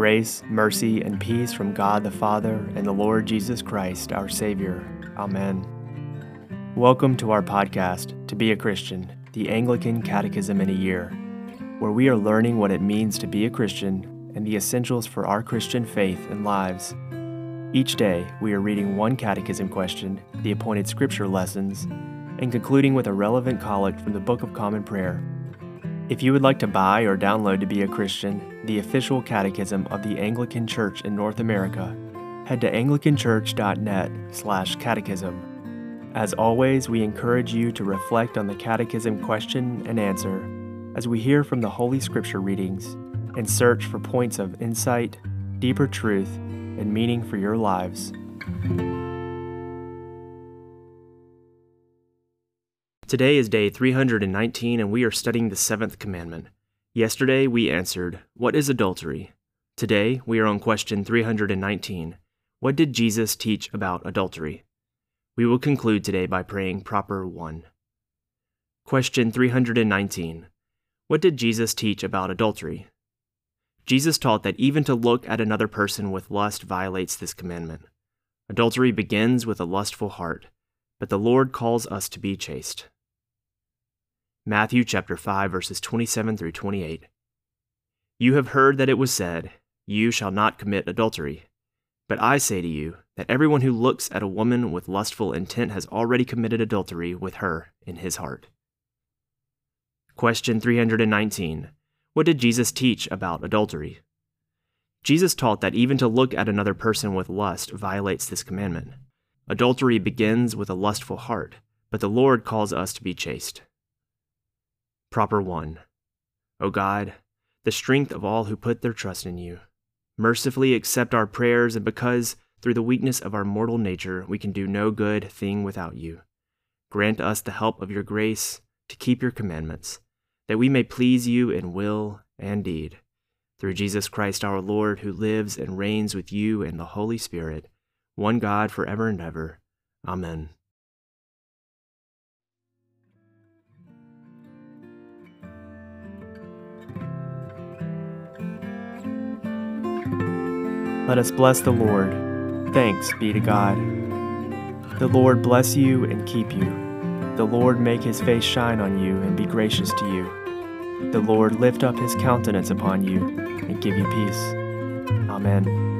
Grace, mercy, and peace from God the Father and the Lord Jesus Christ, our Savior. Amen. Welcome to our podcast, To Be a Christian, the Anglican Catechism in a Year, where we are learning what it means to be a Christian and the essentials for our Christian faith and lives. Each day, we are reading one catechism question, the appointed scripture lessons, and concluding with a relevant collect from the Book of Common Prayer. If you would like to buy or download To Be a Christian, the official catechism of the Anglican Church in North America, head to anglicanchurch.net/catechism. As always, we encourage you to reflect on the catechism question and answer as we hear from the Holy Scripture readings and search for points of insight, deeper truth, and meaning for your lives. Today is day 319, and we are studying the seventh commandment. Yesterday we answered, What is adultery? Today we are on question 319. What did Jesus teach about adultery? We will conclude today by praying proper 1. Question 319. What did Jesus teach about adultery? Jesus taught that even to look at another person with lust violates this commandment. Adultery begins with a lustful heart, but the Lord calls us to be chaste. Matthew chapter 5 verses 27 through 28. You have heard that it was said, you shall not commit adultery. But I say to you that everyone who looks at a woman with lustful intent has already committed adultery with her in his heart. Question 319. What did Jesus teach about adultery? Jesus taught that even to look at another person with lust violates this commandment. Adultery begins with a lustful heart, but the Lord calls us to be chaste. Proper 1. O God, the strength of all who put their trust in you, mercifully accept our prayers, and because, through the weakness of our mortal nature, we can do no good thing without you, grant us the help of your grace to keep your commandments, that we may please you in will and deed. Through Jesus Christ our Lord, who lives and reigns with you and the Holy Spirit, one God for ever and ever. Amen. Let us bless the Lord. Thanks be to God. The Lord bless you and keep you. The Lord make his face shine on you and be gracious to you. The Lord lift up his countenance upon you and give you peace. Amen.